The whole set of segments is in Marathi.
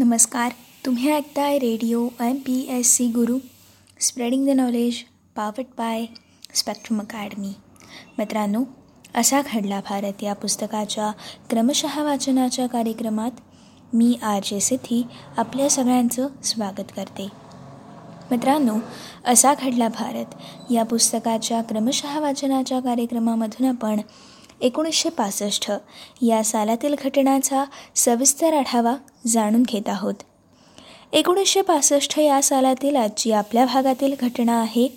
नमस्कार. तुम्ही ऐकताय radio M P S C Guru. Spreading the knowledge powered by Spectrum Academy मित्रांनो असा घडला भारत या पुस्तकाच्या क्रमशः वाचनाच्या कार्यक्रमात मी आर जे सिथी आपल्या सगळ्यांचं स्वागत करते. मित्रांनो असा घडला भारत. या पुस्तकाच्या क्रमशः वाचनाच्या कार्यक्रमामधून आपण एकोणीसशे पासष्ट. या सालातील घटनाचा सविस्तर आढावा जाणून घेत आहोत. एकोणीसशे पासष्ट या सालातील आजची आपल्या भागातील घटना आहे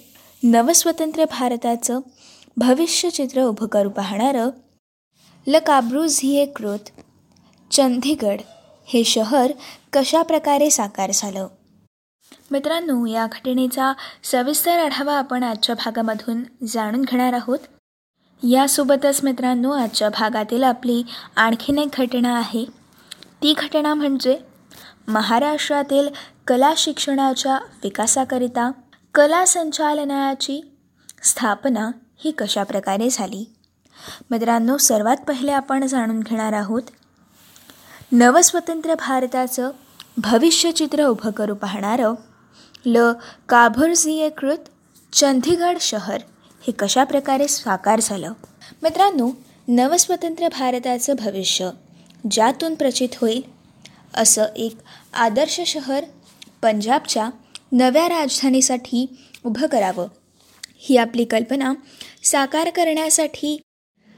नवस्वतंत्र भारताचं भविष्यचित्र उभं करू पाहणारं. ल काब्रूझिये कृत. चंदीगड हे शहर कशा प्रकारे साकार झालं? मित्रांनो या घटनेचा सविस्तर आढावा आपण आजच्या भागामधून जाणून घेणार आहोत. यासोबतच मित्रांनो आजच्या भागातील आपली आणखीन एक घटना आहे. ती घटना म्हणजे महाराष्ट्रातील कला शिक्षणाच्या विकासाकरिता कला संचालनाची स्थापना ही कशा प्रकारे झाली? मित्रांनो सर्वात पहिले आपण जाणून घेणार आहोत. नवस्वतंत्र भारताचं भविष्यचित्र उभं करू पाहणारं ल. काभुर्झियेकृत चंदीगड शहर. हे कशा प्रकारे साकार झालं? मित्रांनो नवस्वतंत्र भारताचं भविष्य ज्यातून प्रचित होईल असं एक आदर्श शहर पंजाबच्या नव्या राजधानीसाठी उभं करावं. ही आपली कल्पना साकार करण्यासाठी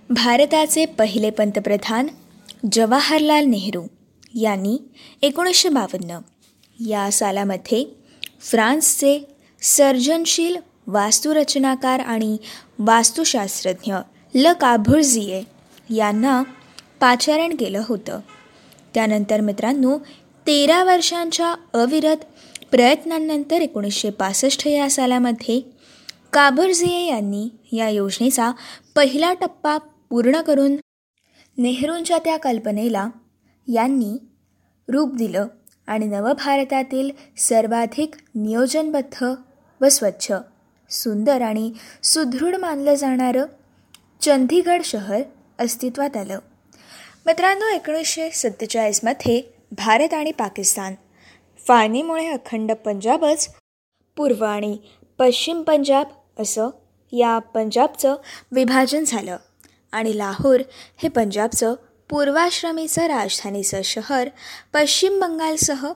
भारताचे पहिले पंतप्रधान जवाहरलाल नेहरू यांनी एकोणीसशे बावन्न या सालामध्ये फ्रान्सचे सर्जनशील वास्तुरचनाकार आणि वास्तुशास्त्रज्ञ ल. काभुळजीए यांना पाचारण केलं होतं. त्यानंतर मित्रांनो तेरा वर्षांच्या अविरत प्रयत्नांनंतर एकोणीसशे पासष्ट या सालामध्ये काभुर्झिये यांनी या योजनेचा पहिला टप्पा पूर्ण करून नेहरूंच्या त्या कल्पनेला यांनी रूप दिलं आणि नवभारतातील सर्वाधिक नियोजनबद्ध व स्वच्छ सुंदर आणि सुदृढ मानलं जाणारं चंदीगड शहर अस्तित्वात आलं. मित्रांनो एकोणीसशे सत्तेचाळीसमध्ये भारत आणि पाकिस्तान फाळणीमुळे अखंड पंजाबच पूर्व आणि पश्चिम पंजाब असं या पंजाबचं विभाजन झालं. आणि लाहोर हे पंजाबचं पूर्वाश्रमीचं राजधानीचं शहर पश्चिम बंगालसह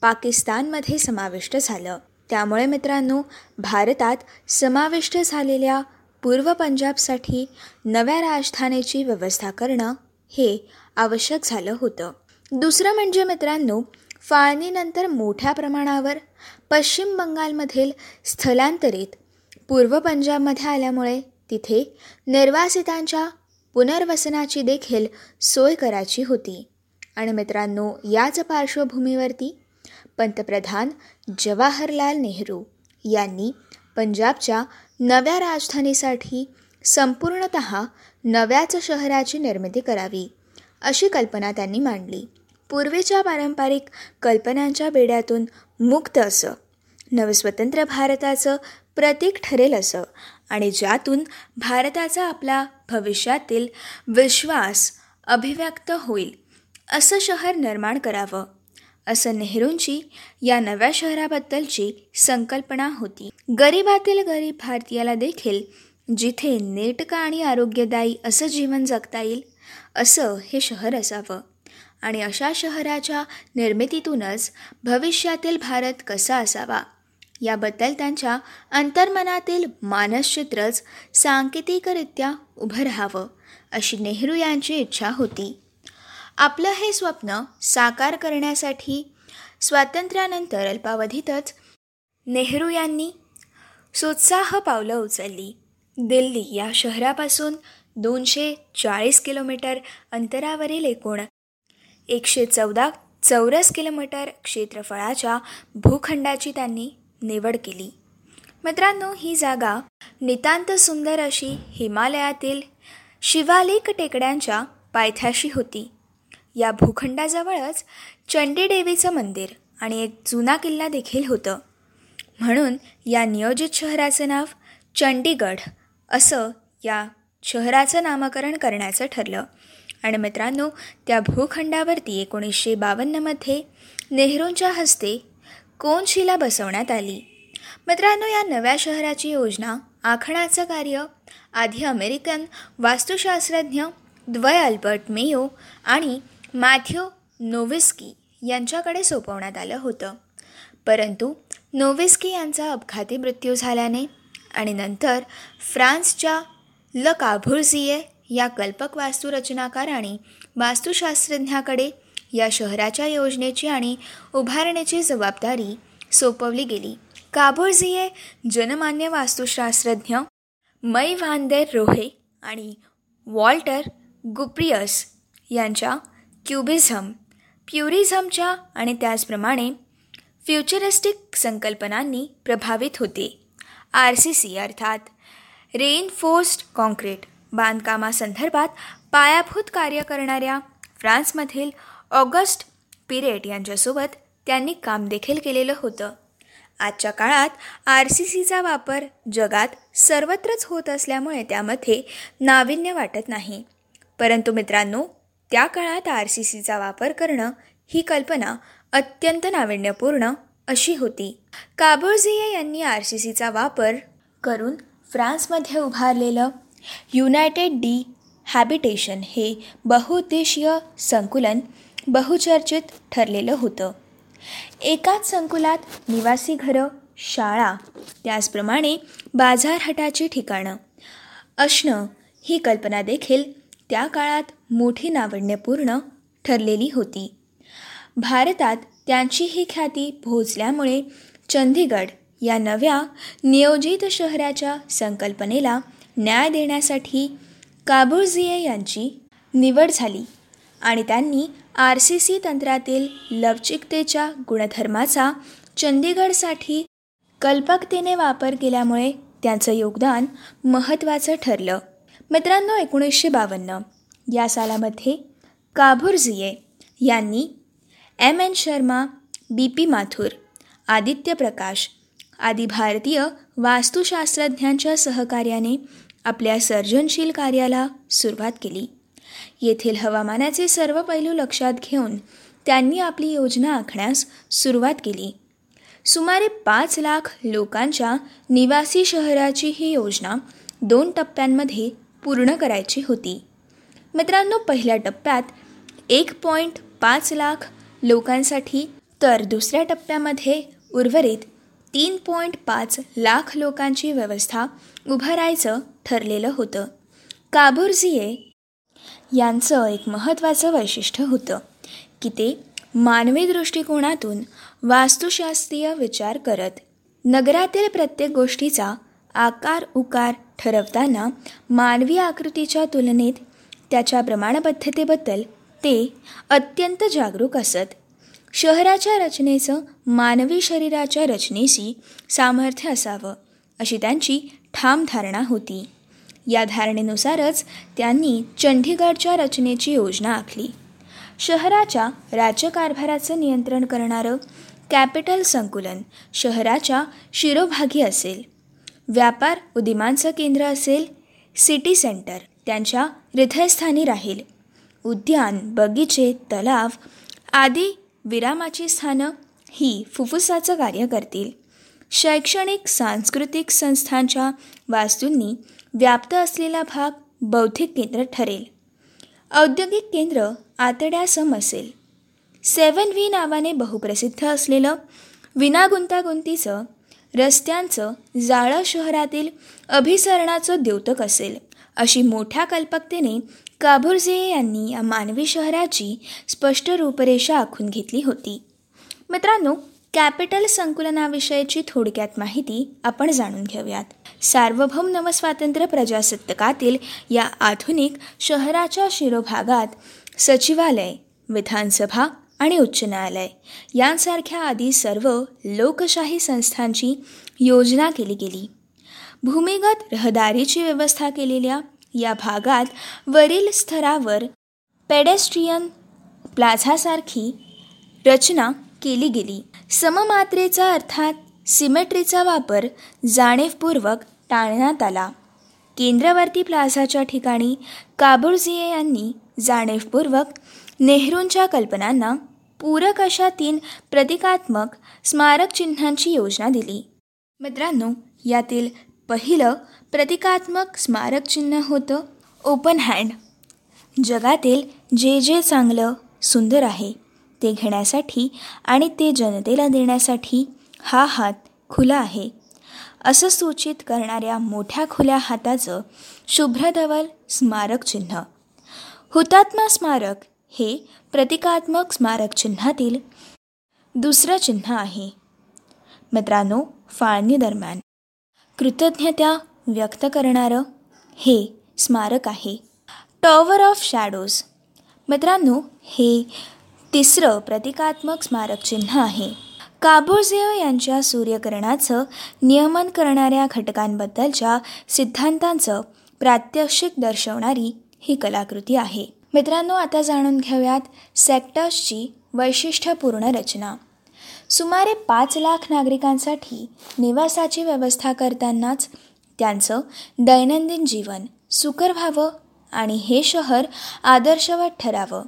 पाकिस्तानमध्ये समाविष्ट झालं. त्यामुळे मित्रांनो भारतात समाविष्ट झालेल्या पूर्व पंजाबसाठी नव्या राजधानीची व्यवस्था करणं हे आवश्यक झालं होतं. दुसरं म्हणजे मित्रांनो फाळणीनंतर मोठ्या प्रमाणावर पश्चिम बंगालमधील स्थलांतरित पूर्व पंजाबमध्ये आल्यामुळे तिथे निर्वासितांच्या पुनर्वसनाची देखील सोय करायची होती. आणि मित्रांनो याच पार्श्वभूमीवरती पंतप्रधान जवाहरलाल नेहरू यांनी पंजाबच्या नव्या राजधानीसाठी संपूर्णत नव्याच शहराची निर्मिती करावी अशी कल्पना त्यांनी मांडली. पूर्वीच्या पारंपरिक कल्पनांच्या बेड्यातून मुक्त असं नवस्वतंत्र भारताचं प्रतीक ठरेल असं आणि ज्यातून भारताचा आपला भविष्यातील विश्वास अभिव्यक्त होईल असं शहर निर्माण करावं. असं नेहरूंची या नव्या शहराबद्दलची संकल्पना होती. गरिबातील गरीब भारतीयाला देखील जिथे नेटका आणि आरोग्यदायी असं जीवन जगता येईल असं हे शहर असावं. आणि अशा शहराच्या निर्मितीतूनच भविष्यातील भारत कसा असावा याबद्दल त्यांच्या अंतर्मनातील मानसचित्रच सांकेतिकरित्या उभं राहावं अशी नेहरू यांची इच्छा होती. आपलं हे स्वप्न साकार करण्यासाठी स्वातंत्र्यानंतर अल्पावधीतच नेहरू यांनी सोत्साह पावलं उचलली. दिल्ली या शहरापासून दोनशे चाळीस किलोमीटर अंतरावरील एकूण एकशे चौदा चौरस किलोमीटर क्षेत्रफळाच्या भूखंडाची त्यांनी निवड केली. मित्रांनो ही जागा नितांत सुंदर अशी हिमालयातील शिवालिक टेकड्यांच्या पायथ्याशी होती. या भूखंडाजवळच चंडीदेवीचं मंदिर आणि एक जुना किल्ला देखील होतं. म्हणून या नियोजित शहराचं नाव चंडीगढ असं या शहराचं नामकरण करण्याचं ठरलं. आणि मित्रांनो त्या भूखंडावरती एकोणीसशे बावन्नमध्ये नेहरूंच्या हस्ते कोनशिला बसवण्यात आली. मित्रांनो या नव्या शहराची योजना आखण्याचं कार्य आधी अमेरिकन वास्तुशास्त्रज्ञ द्वय अल्बर्ट मेयो आणि मॅथ्यू नोविस्की यांच्याकडे सोपवण्यात आलं होतं. परंतु नोविस्की यांचा अपघाती मृत्यू झाल्याने आणि नंतर फ्रान्सच्या ल काभुर्झिये या कल्पक वास्तुरचनाकार आणि वास्तुशास्त्रज्ञाकडे या शहराच्या योजनेची आणि उभारण्याची जबाबदारी सोपवली गेली. काबोर्झिये जनमान्य वास्तुशास्त्रज्ञ मै वांदेर रोहे आणि वॉल्टर गुप्रियस यांच्या क्युबिझम प्युरिझमच्या आणि त्याचप्रमाणे फ्युचरिस्टिक संकल्पनांनी प्रभावित होते. आर सी सी अर्थात रेनफोर्स्ड कॉन्क्रीट बांधकामासंदर्भात पायाभूत कार्य करणाऱ्या फ्रान्समधील ऑगस्ट पिरेट यांच्यासोबत त्यांनी काम देखील केलेलं होतं. आजच्या काळात आर सी सीचा वापर जगात सर्वत्रच होत असल्यामुळे त्यामध्ये नाविन्य वाटत नाही. परंतु मित्रांनो त्या काळात आर सी सीचा वापर करणं ही कल्पना अत्यंत नाविन्यपूर्ण अशी होती. काबोर्झिया यांनी आर सी सीचा वापर करून फ्रान्समध्ये उभारलेलं युनायटेड डी हॅबिटेशन हे बहुउद्देशीय संकुलन बहुचर्चित ठरलेलं होतं. एकाच संकुलात निवासी घरं शाळा त्याचप्रमाणे बाजारहटाची ठिकाणं. असणं ही कल्पना देखील त्या काळात मोठी नाविन्यपूर्ण ठरलेली होती. भारतात त्यांची ही ख्याती पोहोचल्यामुळे चंदीगड या नव्या नियोजित शहराच्या संकल्पनेला न्याय देण्यासाठी काबुर्झिये यांची निवड झाली आणि त्यांनी आर सी सी तंत्रातील लवचिकतेच्या गुणधर्माचा चंदीगडसाठी कल्पकतेने वापर केल्यामुळे त्यांचं योगदान महत्त्वाचं ठरलं. मित्रांनो एकोणीसशे बावन्न. या सालामध्ये काबुर्झिये यांनी M N Sharma B P Mathur Aditya Prakash आदी भारतीय वास्तुशास्त्रज्ञांच्या सहकार्याने आपल्या सर्जनशील कार्याला सुरुवात केली. येथील हवामानाचे सर्व पैलू लक्षात घेऊन त्यांनी आपली योजना आखण्यास सुरुवात केली. सुमारे पाच लाख लोकांच्या निवासी शहराची ही योजना दोन टप्प्यांमध्ये पूर्ण करायची होती. मित्रांनो पहिल्या टप्प्यात एक पॉईंट पाच लाख लोकांसाठी तर दुसऱ्या टप्प्यामध्ये उर्वरित तीन पॉईंट पाच लाख लोकांची व्यवस्था उभारायचं ठरलेलं होतं. काबुर्झिये यांचं एक महत्त्वाचं वैशिष्ट्य होतं की ते मानवी दृष्टिकोनातून वास्तुशास्त्रीय विचार करत. नगरातील प्रत्येक गोष्टीचा आकार उकार ठरवताना मानवी आकृतीच्या तुलनेत त्याच्या प्रमाणबद्धतेबद्दल ते अत्यंत जागरूक असत. शहराच्या रचनेचं मानवी शरीराच्या रचनेशी सामर्थ्य असावं अशी त्यांची ठाम धारणा होती. या धारणेनुसारच त्यांनी चंडीगडच्या रचनेची योजना आखली. शहराच्या राज्यकारभाराचं नियंत्रण करणारं कॅपिटल संकुलन शहराच्या शिरोभागी असेल. व्यापार उदिमांचं केंद्र असेल सिटी सेंटर त्यांच्या हृदयस्थानी राहील. उद्यान बगीचे तलाव आदी विरामाची स्थानं ही फुफ्फुसाचं कार्य करतील. शैक्षणिक सांस्कृतिक संस्थांच्या वास्तूंनी व्याप्त असलेला भाग बौद्धिक केंद्र ठरेल. औद्योगिक केंद्र आतड्यासम असेल. सेवन व्ही नावाने बहुप्रसिद्ध असलेलं विना गुंतागुंतीचं रस्त्यांचं जाळं शहरातील अभिसरणाचं द्योतक असेल. अशी मोठ्या कल्पकतेने काबुर्झे यांनी या मानवी शहराची स्पष्ट रूपरेषा आखून घेतली होती. मित्रांनो कॅपिटल संकुलनाविषयीची थोडक्यात माहिती आपण जाणून घेऊयात. सार्वभौम नवस्वातंत्र्य प्रजासत्ताकातील या आधुनिक शहराच्या शिरोभागात सचिवालय विधानसभा आणि उच्च न्यायालय. यांसारख्या आदी सर्व लोकशाही संस्थांची योजना केली गेली. भूमिगत रहदारीची व्यवस्था केलेल्या या भागात वरील स्तरावर पेडेस्ट्रियन प्लाझासारखी रचना केली गेली. सममात्रेचा अर्थात सिमेट्रीचा वापर जाणीवपूर्वक टाळण्यात आला. केंद्रवर्ती प्लाझाच्या ठिकाणी काबुर्झिये यांनी जाणीवपूर्वक नेहरूंच्या कल्पनांना पूरक अशा तीन प्रतिकात्मक स्मारक चिन्हांची योजना दिली. मित्रांनो यातील पहिलं प्रतिकात्मक स्मारक चिन्ह होतं ओपन हँड. जगातील जे जे चांगलं सुंदर आहे ते घेण्यासाठी आणि ते जनतेला देण्यासाठी हा हात खुला आहे. असं सूचित करणाऱ्या मोठ्या खुल्या हाताचं शुभ्रधवल स्मारक चिन्ह. हुतात्मा स्मारक हे प्रतिकात्मक स्मारक चिन्हातील दुसरं चिन्ह आहे. मित्रांनो फाळणीदरम्यान कृतज्ञता व्यक्त करणारं हे स्मारक आहे. टॉवर ऑफ शॅडोज मित्रांनो हे तिसरं प्रतिकात्मक स्मारक चिन्ह आहे. काबोर्झिओ यांच्या सूर्यकरणाचं नियमन करणाऱ्या घटकांबद्दलच्या सिद्धांतांचं प्रात्यक्षिक दर्शवणारी ही कलाकृती आहे. मित्रांनो आता जाणून घेऊयात सेक्टर्सची वैशिष्ट्यपूर्ण रचना. सुमारे पाच लाख नागरिकांसाठी निवासाची व्यवस्था करतानाच त्यांचं दैनंदिन जीवन सुकर व्हावं आणि हे शहर आदर्शवत ठरावं.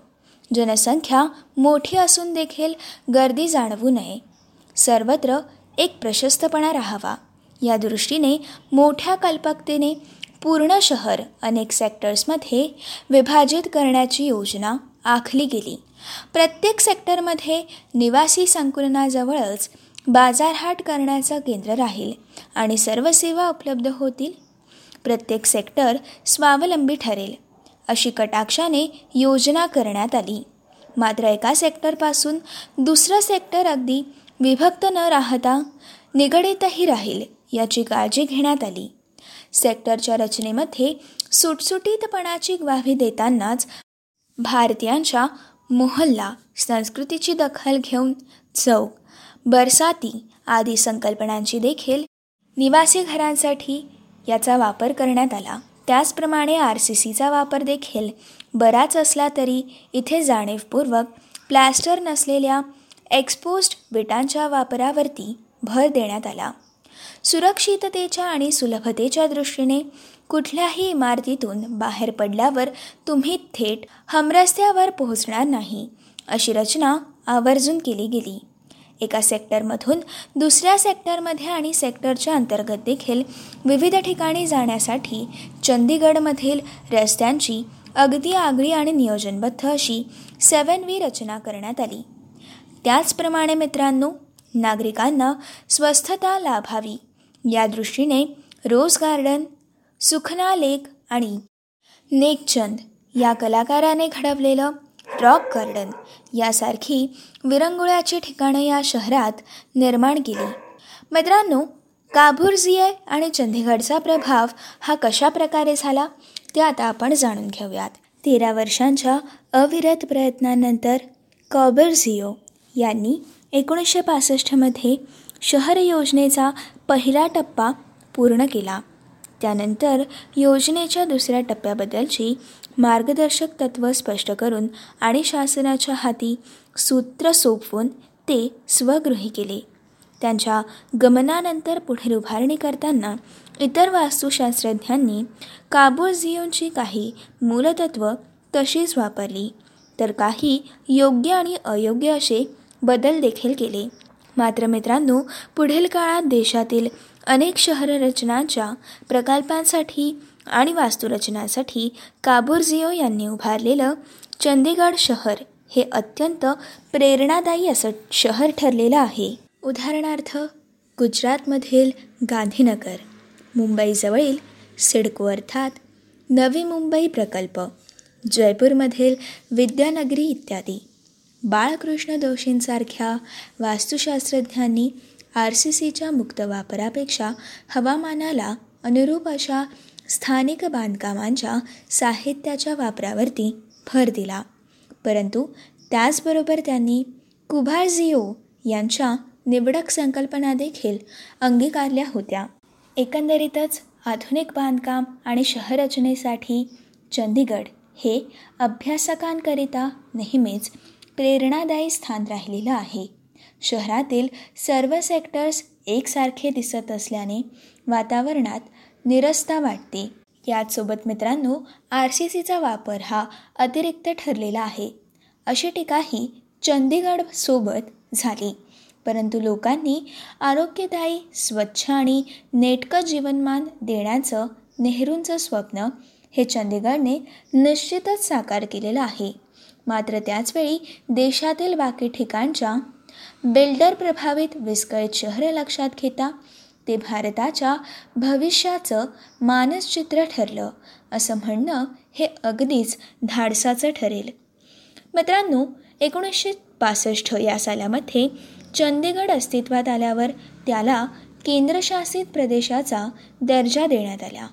जनसंख्या मोठी असून देखील गर्दी जाणवू नये. सर्वत्र एक प्रशस्तपणा राहावा. या दृष्टीने मोठ्या कल्पकतेने पूर्ण शहर अनेक सेक्टर्समध्ये विभाजित करण्याची योजना आखली गेली. प्रत्येक सेक्टरमध्ये निवासी संकुलनाजवळच बाजारहाट करण्याचं केंद्र राहील आणि सर्व सेवा उपलब्ध होतील. प्रत्येक सेक्टर स्वावलंबी ठरेल अशी कटाक्षाने योजना करण्यात आली. मात्र एका सेक्टरपासून दुसरं सेक्टर अगदी विभक्त न राहता निगडीतही राहील याची काळजी घेण्यात आली. सेक्टरच्या रचनेमध्ये सुटसुटीतपणाची ग्वाही देतानाच भारतीयांच्या मोहल्ला संस्कृतीची दखल घेऊन चौक बरसाती आदी संकल्पनांची देखील निवासी घरांसाठी याचा वापर करण्यात आला. त्याचप्रमाणे आर सी सीचा वापर देखील बराच असला तरी इथे जाणीवपूर्वक प्लॅस्टर नसलेल्या एक्सपोज्ड विटांच्या वापरावरती भर देण्यात आला. सुरक्षिततेच्या आणि सुलभतेच्या दृष्टीने कुठल्याही इमारतीतून बाहेर पडल्यावर तुम्ही थेट हमरस्त्यावर पोहोचणार नाही अशी रचना आवर्जून केली गेली. एका सेक्टरमधून दुसऱ्या सेक्टरमध्ये आणि सेक्टरच्या अंतर्गत देखील विविध ठिकाणी जाण्यासाठी चंदीगडमधील रस्त्यांची अगदी आगळी आणि नियोजनबद्ध अशी सेवन वी रचना करण्यात आली. त्याचप्रमाणे मित्रांनो नागरिकांना स्वस्थता लाभावी. या दृष्टीने रोज गार्डन सुखना लेक आणि नेकचंद या कलाकाराने घडवलेलं रॉक गार्डन यासारखी विरंगुळ्याची ठिकाणं या शहरात निर्माण केली. मित्रांनो काबुर्झिये आणि चंदीगडचा प्रभाव हा कशा प्रकारे झाला ते आता आपण जाणून घेऊयात. तेरा वर्षांच्या अविरत प्रयत्नानंतर कॉबर्झिओ यांनी एकोणीसशे पासष्टमध्ये शहर योजनेचा पहिला टप्पा पूर्ण केला. त्यानंतर योजनेच्या दुसऱ्या टप्प्याबद्दलची मार्गदर्शक तत्त्व स्पष्ट करून आणि शासनाच्या हाती सूत्र सोपवून ते स्वगृही केले. त्यांच्या गमनानंतर पुढील उभारणी करताना इतर वास्तुशास्त्रज्ञांनी काबोझिओनची काही मूलतत्व तशीच वापरली. तर काही योग्य आणि अयोग्य असे बदल देखील केले. मात्र मित्रांनो पुढील काळात देशातील अनेक शहररचनांच्या प्रकल्पांसाठी आणि वास्तुरचनासाठी काबुर्झिओ यांनी उभारलेलं चंदीगड शहर हे अत्यंत प्रेरणादायी असं शहर ठरलेलं आहे. उदाहरणार्थ गुजरातमधील गांधीनगर मुंबईजवळील सिडको अर्थात नवी मुंबई प्रकल्प जयपूरमधील विद्यानगरी इत्यादी. बाळकृष्ण दोषींसारख्या वास्तुशास्त्रज्ञांनी आर सी सीच्या मुक्त वापरापेक्षा हवामानाला अनुरूप अशा स्थानिक बांधकामांच्या साहित्याच्या वापरावरती भर दिला. परंतु त्याचबरोबर त्यांनी कुभारझिओ यांच्या निवडक संकल्पना देखील अंगीकारल्या होत्या. एकंदरीतच आधुनिक बांधकाम आणि शहररचनेसाठी चंदीगड हे अभ्यासकांकरिता नेहमीच प्रेरणादायी स्थान राहिलेलं आहे. शहरातील सर्व सेक्टर्स एकसारखे दिसत असल्याने वातावरणात निरस्ता वाटते. याचसोबत मित्रांनो आर सी सीचा वापर हा अतिरिक्त ठरलेला आहे. अशी टीकाही चंदीगडसोबत झाली. परंतु लोकांनी आरोग्यदायी स्वच्छ आणि नेटकं जीवनमान देण्याचं नेहरूंचं स्वप्न हे चंदीगडने निश्चितच साकार केलेलं आहे. मात्र त्याचवेळी देशातील बाकी ठिकाणच्या बिल्डर प्रभावित विस्कळीत शहरं लक्षात घेता ते भारताच्या भविष्याचं मानसचित्र ठरलं असं म्हणणं हे अगदीच धाडसाचं ठरेल. मित्रांनो एकोणीसशे पासष्ट या सालामध्ये चंदीगड अस्तित्वात आल्यावर त्याला केंद्रशासित प्रदेशाचा दर्जा देण्यात आला.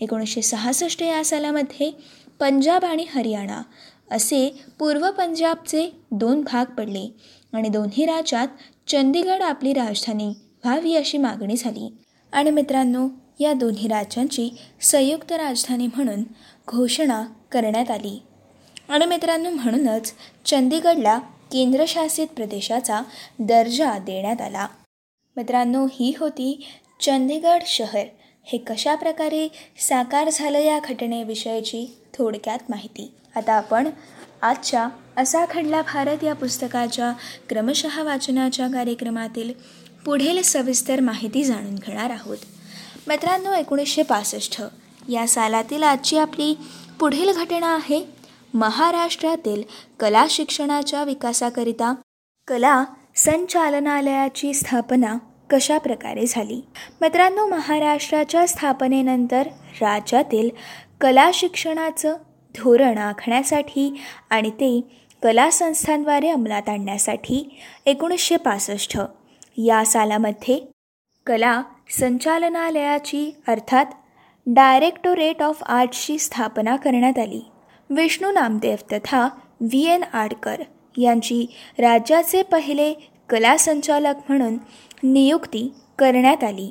एकोणीसशे सहासष्ट या सालामध्ये पंजाब आणि हरियाणा असे पूर्व पंजाबचे दोन भाग पडले आणि दोन्ही राज्यात चंदीगड आपली राजधानी व्हावी अशी मागणी झाली. आणि मित्रांनो या दोन्ही राज्यांची संयुक्त राजधानी म्हणून घोषणा करण्यात आली. आणि मित्रांनो म्हणूनच चंदीगडला केंद्रशासित प्रदेशाचा दर्जा देण्यात आला. मित्रांनो ही होती चंदीगड शहर. हे कशा प्रकारे साकार झालं या घटनेविषयीची थोडक्यात माहिती. आता आपण आजच्या असा खडला भारत या पुस्तकाच्या क्रमशः वाचनाच्या कार्यक्रमातील पुढील सविस्तर माहिती जाणून घेणार आहोत. मित्रांनो एकोणीसशे पासष्ट या सालातील आजची आपली पुढील घटना आहे महाराष्ट्रातील कला शिक्षणाच्या विकासाकरिता कला संचालनालयाची स्थापना कशा प्रकारे झाली? मित्रांनो महाराष्ट्राच्या स्थापनेनंतर राज्यातील कला शिक्षणाचं धोरण आखण्यासाठी आणि ते कला संस्थांद्वारे अंमलात आणण्यासाठी एकोणीसशे पासष्ट. या सालामध्ये कला संचालनालयाची अर्थात डायरेक्टोरेट ऑफ आर्ट्सची स्थापना करण्यात आली. विष्णू नामदेव तथा व्ही एन आडकर यांची राज्याचे पहिले कला संचालक म्हणून नियुक्ती करण्यात आली.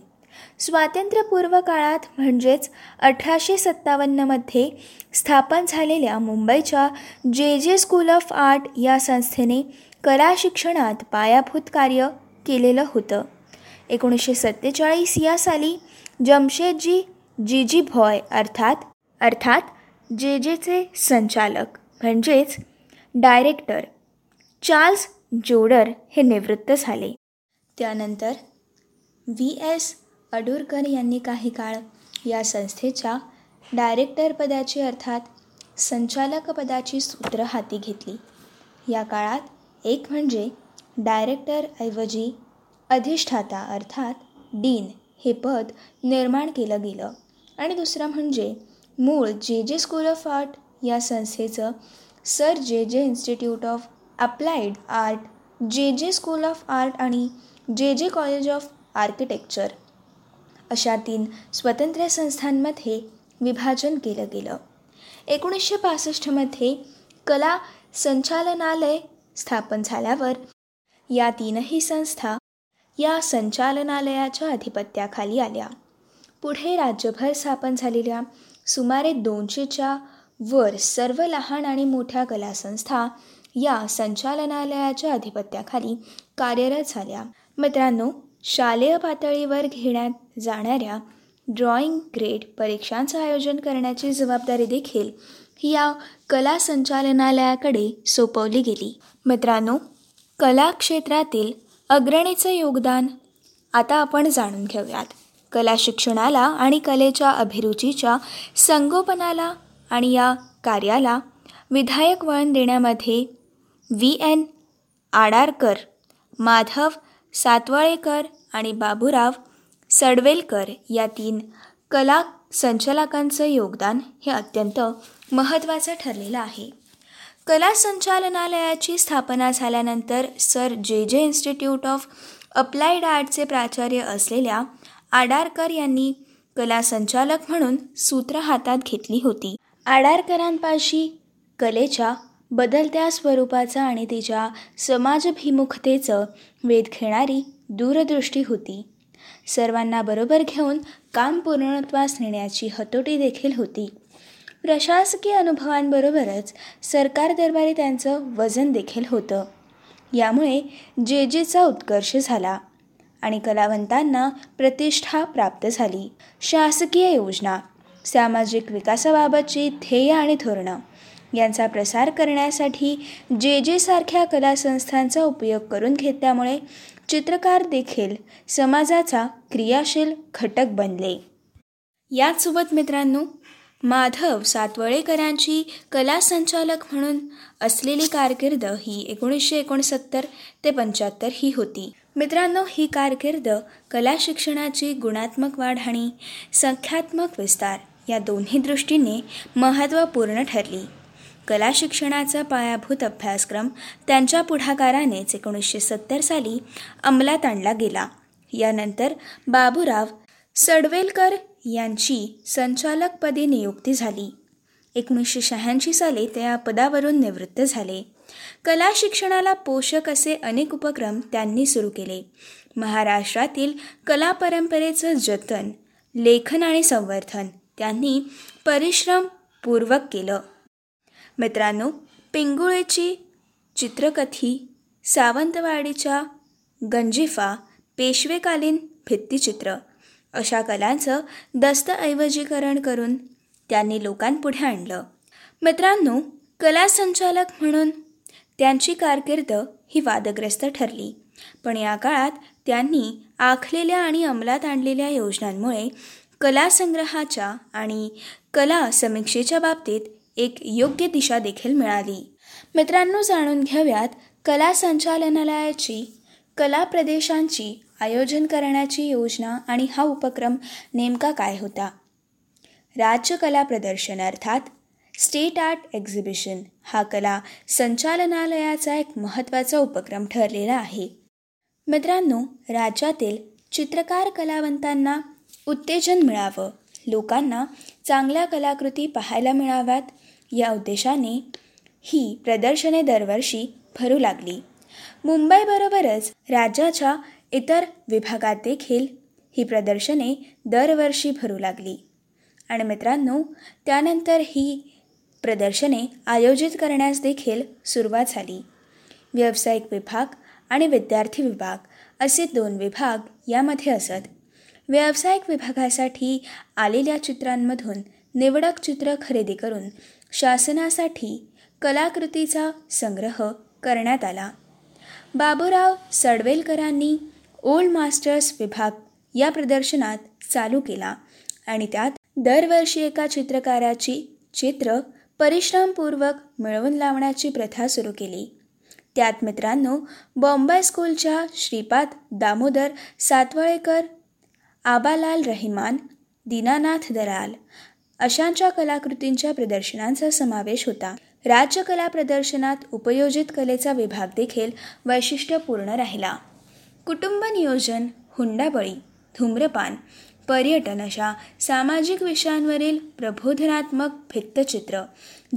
स्वातंत्र्यपूर्व काळात म्हणजेच अठराशे सत्तावन्नमध्ये स्थापन झालेल्या मुंबईच्या जे जे स्कूल ऑफ आर्ट या संस्थेने कला शिक्षणात पायाभूत कार्य केलेलं होतं. एकोणीसशे सत्तेचाळीस या साली जमशेदजी जी जी भॉय अर्थात अर्थात जे जेचे संचालक म्हणजेच डायरेक्टर चार्ल्स जोडर हे निवृत्त झाले. त्यानंतर व्ही. एस. अडूरकर यांनी काही काळ या संस्थेच्या डायरेक्टरपदाची अर्थात संचालकपदाची सूत्र हाती घेतली. या काळात एक म्हणजे डायरेक्टरऐवजी अधिष्ठाता अर्थात डीन हे पद निर्माण केलं गेलं आणि दुसरं म्हणजे मूळ जे जे स्कूल ऑफ आर्ट या संस्थेचं सर जे जे इन्स्टिट्यूट ऑफ अप्लाइड आर्ट जे जे स्कूल ऑफ आर्ट आणि जे जे कॉलेज ऑफ आर्किटेक्चर अशा तीन स्वतंत्र संस्थांमध्ये विभाजन केलं गेलं. एकोणीसशे पासष्टमध्ये कला संचालनालय स्थापन झाल्यावर या तीनही संस्था या संचालनालयाच्या अधिपत्याखाली आल्या. पुढे राज्यभर स्थापन झालेल्या सुमारे दोनशेच्या वर सर्व लहान आणि मोठ्या कलासंस्था या संचालनालयाच्या अधिपत्याखाली कार्यरत झाल्या. मित्रांनो शालेय पातळीवर घेण्यात जाणाऱ्या ड्रॉइंग ग्रेड परीक्षांचं आयोजन करण्याची जबाबदारी देखील या कला संचालनालयाकडे सोपवली गेली. मित्रांनो कला क्षेत्रातील अग्रणीचं योगदान आता आपण जाणून घेऊयात. कला शिक्षणाला आणि कलेच्या अभिरुचीच्या संगोपनाला आणि या कार्याला विधायक वळण देण्यामध्ये व्ही एन आडारकर माधव सातवळेकर आणि बाबूराव सडवेलकर या तीन कला संचालकांचं योगदान हे अत्यंत महत्त्वाचं ठरलेलं आहे. कला संचालनालयाची स्थापना झाल्यानंतर सर जे जे इन्स्टिट्यूट ऑफ अप्लाइड आर्टचे प्राचार्य असलेल्या आडारकर यांनी कला संचालक म्हणून सूत्र हातात घेतली होती. आडारकरांपाशी कलेच्या बदलत्या स्वरूपाचा आणि तिच्या समाजभिमुखतेचं वेध घेणारी दूरदृष्टी होती. सर्वांना बरोबर घेऊन काम पूर्णत्वास नेण्याची हतोटी देखील होती. प्रशासकीय अनुभवांबरोबरच सरकार दरबारी त्यांचं वजन देखील होतं. यामुळे जे जेचा उत्कर्ष झाला आणि कलावंतांना प्रतिष्ठा प्राप्त झाली. शासकीय योजना सामाजिक विकासाबाबतची ध्येय आणि धोरणं यांचा प्रसार करण्यासाठी जे जे सारख्या कला संस्थांचा उपयोग करून घेतल्यामुळे चित्रकार देखील समाजाचा क्रियाशील घटक बनले. याचसोबत मित्रांनो माधव सातवळेकरांची कला संचालक म्हणून असलेली कारकीर्द ही एकोणीसशे एकोणसत्तर ते पंच्याहत्तर ही होती. मित्रांनो ही कारकीर्द कला शिक्षणाची गुणात्मक वाढ आणि संख्यात्मक विस्तार या दोन्ही दृष्टीने महत्त्वपूर्ण ठरली. कला शिक्षणाचा पायाभूत अभ्यासक्रम त्यांच्या पुढाकारानेच एकोणीसशे सत्तर साली अंमलात आणला गेला. यानंतर बाबूराव सडवेलकर यांची संचालकपदी नियुक्ती झाली. एकोणीसशे शहाऐंशी साली ते या पदावरून निवृत्त झाले. कला शिक्षणाला पोषक असे अनेक उपक्रम त्यांनी सुरू केले. महाराष्ट्रातील कला परंपरेचं जतन लेखन आणि संवर्धन त्यांनी परिश्रमपूर्वक केलं. मित्रांनो पिंगुळेची चित्रकथी सावंतवाडीच्या गंजिफा पेशवेकालीन भित्तिचित्र अशा कलांचं दस्तऐवजीकरण करून त्यांनी लोकांपुढे आणलं. मित्रांनो कला संचालक म्हणून त्यांची कारकीर्द ही वादग्रस्त ठरली. पण या काळात त्यांनी आखलेल्या आणि अंमलात आणलेल्या योजनांमुळे कला संग्रहाच्या आणि कला समीक्षेच्या बाबतीत एक योग्य दिशा देखील मिळाली. मित्रांनो जाणून घ्याव्यात कला संचालनालयाची कला प्रदेशांची आयोजन करण्याची योजना आणि हा उपक्रम नेमका काय होता? राज्य कला प्रदर्शन अर्थात स्टेट आर्ट एक्झिबिशन हा कला संचालनालयाचा एक महत्त्वाचा उपक्रम ठरलेला आहे. मित्रांनो राज्यातील चित्रकार कलावंतांना उत्तेजन मिळावं लोकांना चांगल्या कलाकृती पाहायला मिळाव्यात या उद्देशाने ही प्रदर्शने दरवर्षी भरू लागली. मुंबईबरोबरच राज्याच्या इतर विभागात देखील ही प्रदर्शने दरवर्षी भरू लागली. आणि मित्रांनो त्यानंतर ही प्रदर्शने आयोजित करण्यास देखील सुरुवात झाली. व्यावसायिक विभाग आणि विद्यार्थी विभाग असे दोन विभाग यामध्ये असत. व्यावसायिक विभागासाठी आलेल्या चित्रांमधून निवडक चित्र खरेदी करून शासनासाठी कलाकृतीचा संग्रह करण्यात आला. बाबूराव सडवेलकरांनी ओल्ड मास्टर्स विभाग या प्रदर्शनात चालू केला आणि त्यात दरवर्षी एका चित्रकाराची चित्र परिश्रमपूर्वक मिळवून लावण्याची प्रथा सुरू केली. त्यात मित्रांनो बॉम्बे स्कूलच्या श्रीपाद दामोदर सातवळेकर आबालाल रहिमान दीनानाथ दराल अशांच्या कलाकृतींच्या प्रदर्शनांचा समावेश होता. राज्य कला प्रदर्शनात उपयोजित कलेचा विभाग देखील वैशिष्ट्यपूर्ण राहिला. कुटुंब नियोजन हुंडाबळी धूम्रपान पर्यटन अशा सामाजिक विषयांवरील प्रबोधनात्मक भित्तचित्र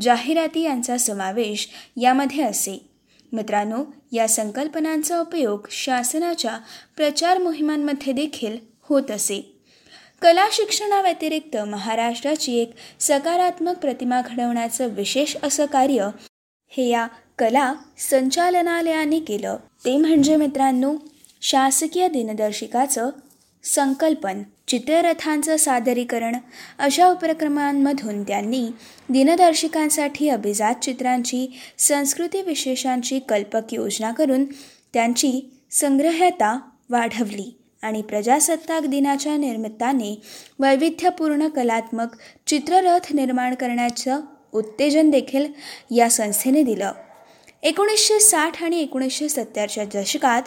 जाहिराती यांचा समावेश यामध्ये असे. मित्रांनो या संकल्पनांचा उपयोग शासनाच्या प्रचार मोहिमांमध्ये देखील होत असे. कला शिक्षणाव्यतिरिक्त महाराष्ट्राची एक सकारात्मक प्रतिमा घडवण्याचं विशेष असं कार्य हे या कला संचालनालयाने केलं. ते म्हणजे मित्रांनो शासकीय दिनदर्शिकाचं संकल्पन चित्ररथांचं सादरीकरण अशा उपक्रमांमधून त्यांनी दिनदर्शिकांसाठी अभिजात चित्रांची संस्कृती विशेषांची कल्पक योजना करून त्यांची संग्रह्यता वाढवली. आणि प्रजासत्ताक दिनाच्या निमित्ताने वैविध्यपूर्ण कलात्मक चित्ररथ निर्माण करण्याचं उत्तेजन देखील या संस्थेने दिलं. एकोणीसशे साठ आणि एकोणीसशे सत्तरच्या दशकात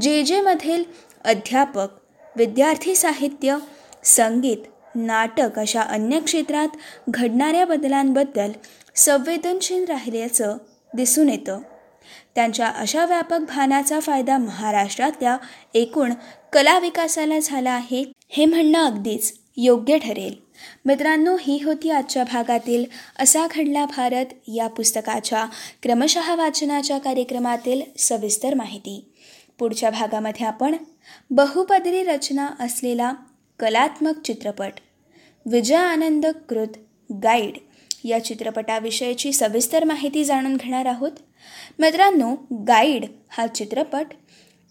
जे जेमधील अध्यापक विद्यार्थी साहित्य संगीत नाटक अशा अन्य क्षेत्रात घडणाऱ्या बदलांबद्दल संवेदनशील राहिल्याचं दिसून येतं. त्यांच्या अशा व्यापक भानाचा फायदा महाराष्ट्रातल्या एकूण कला विकासाला झाला आहे हे म्हणणं अगदीच योग्य ठरेल. मित्रांनो ही होती आजच्या भागातील असा घडला भारत या पुस्तकाच्या क्रमशः वाचनाच्या कार्यक्रमातील सविस्तर माहिती. पुढच्या भागामध्ये आपण बहुपदरी रचना असलेला कलात्मक चित्रपट विजय आनंद कृत गाईड या चित्रपटाविषयीची सविस्तर माहिती जाणून घेणार आहोत. मित्रांनो गाईड हा चित्रपट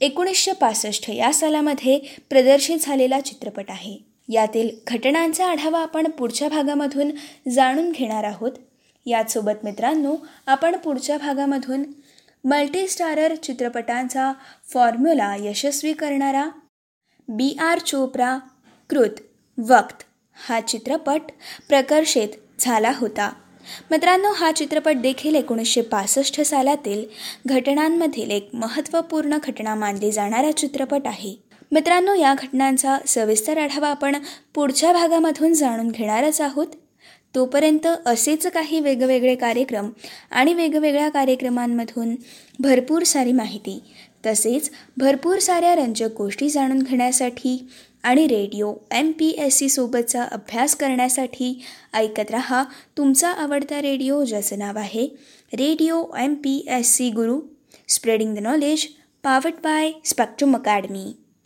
एकोणीसशे पासष्ट या सालामध्ये प्रदर्शित झालेला चित्रपट आहे. यातील घटनांचा आढावा आपण पुढच्या भागामधून जाणून घेणार आहोत. याचसोबत मित्रांनो आपण पुढच्या भागामधून मल्टीस्टारर चित्रपटांचा फॉर्म्युला यशस्वी करणारा बी आर चोप्रा कृत वक्त हा चित्रपट प्रकर्षित झाला होता. मित्रांनो हा चित्रपट देखील एकोणीसशे पासष्ट सालातील घटनांमधील एक महत्त्वपूर्ण घटना मानली जाणारा चित्रपट आहे. मित्रांनो या घटनांचा सविस्तर आढावा आपण पुढच्या भागामधून जाणून घेणारच आहोत. तोपर्यंत असेच काही वेगवेगळे कार्यक्रम आणि वेगवेगळ्या कार्यक्रमांमधून भरपूर सारी माहिती तसेच भरपूर साऱ्या रंजक गोष्टी जाणून घेण्यासाठी आणि रेडिओ एम पी एस सीसोबतचा अभ्यास करण्यासाठी ऐकत रहा. तुमचा आवडता रेडिओ ज्याचं नाव आहे radio M P S C Guru. Spreading the knowledge powered by Spectrum Academy